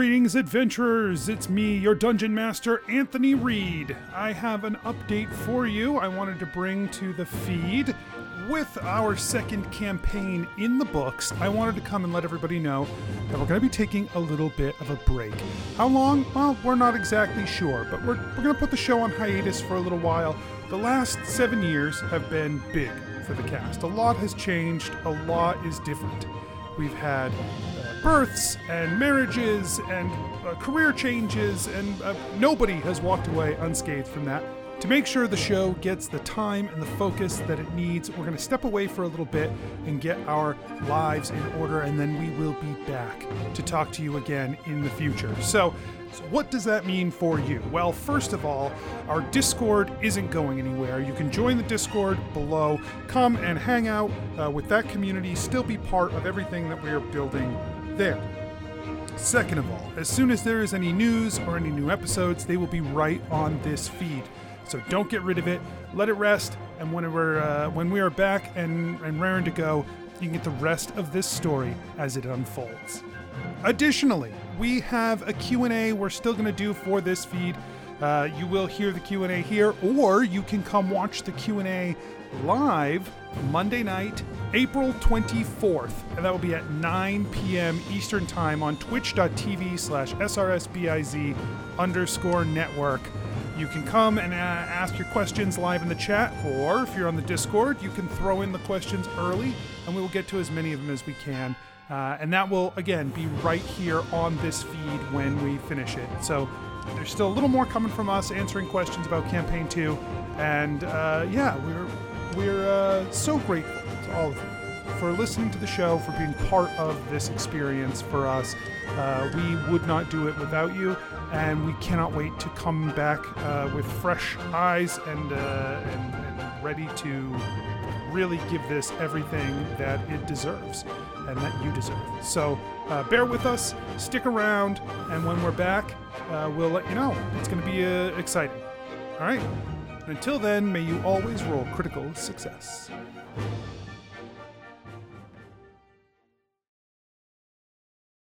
Greetings, adventurers! It's me, your dungeon master, Anthony Reed. I have an update for you I wanted to bring to the feed. With our second campaign in the books, I wanted to come and let everybody know that we're going to be taking a little bit of a break. How long? Well, we're not exactly sure, but we're, we're going to put the show on hiatus for a little while. The last seven years have been big for the cast. A lot has changed, a lot is different. We've had births and marriages and uh, career changes, and uh, nobody has walked away unscathed from that. To make sure the show gets the time and the focus that it needs, we're going to step away for a little bit and get our lives in order, and then we will be back to talk to you again in the future. So, so what does that mean for you? Well, first of all, our Discord isn't going anywhere. You can join the Discord below, come and hang out uh, with that community, still be part of everything that we are building there. Second of all, as soon as there is any news or any new episodes, they will be right on this feed. So don't get rid of it. Let it rest, and when we're uh, when we are back and and raring to go, you can get the rest of this story as it unfolds. Additionally, we have a Q&A we're still going to do for this feed. Uh, you will hear the Q&A here, or you can come watch the Q&A live Monday night, April 24th, and that will be at 9 p.m. Eastern Time on twitch.tv slash srsbiz underscore network. You can come and uh, ask your questions live in the chat, or if you're on the Discord, you can throw in the questions early, and we will get to as many of them as we can. Uh, and that will, again, be right here on this feed when we finish it. So there's still a little more coming from us answering questions about Campaign 2. And uh, yeah, we're, we're uh, so grateful all of you for listening to the show, for being part of this experience for us. Uh, we would not do it without you, and we cannot wait to come back uh, with fresh eyes and, uh, and, and ready to really give this everything that it deserves and that you deserve. So uh, bear with us, stick around, and when we're back, uh, we'll let you know. It's going to be uh, exciting. All right? Until then, may you always roll critical success.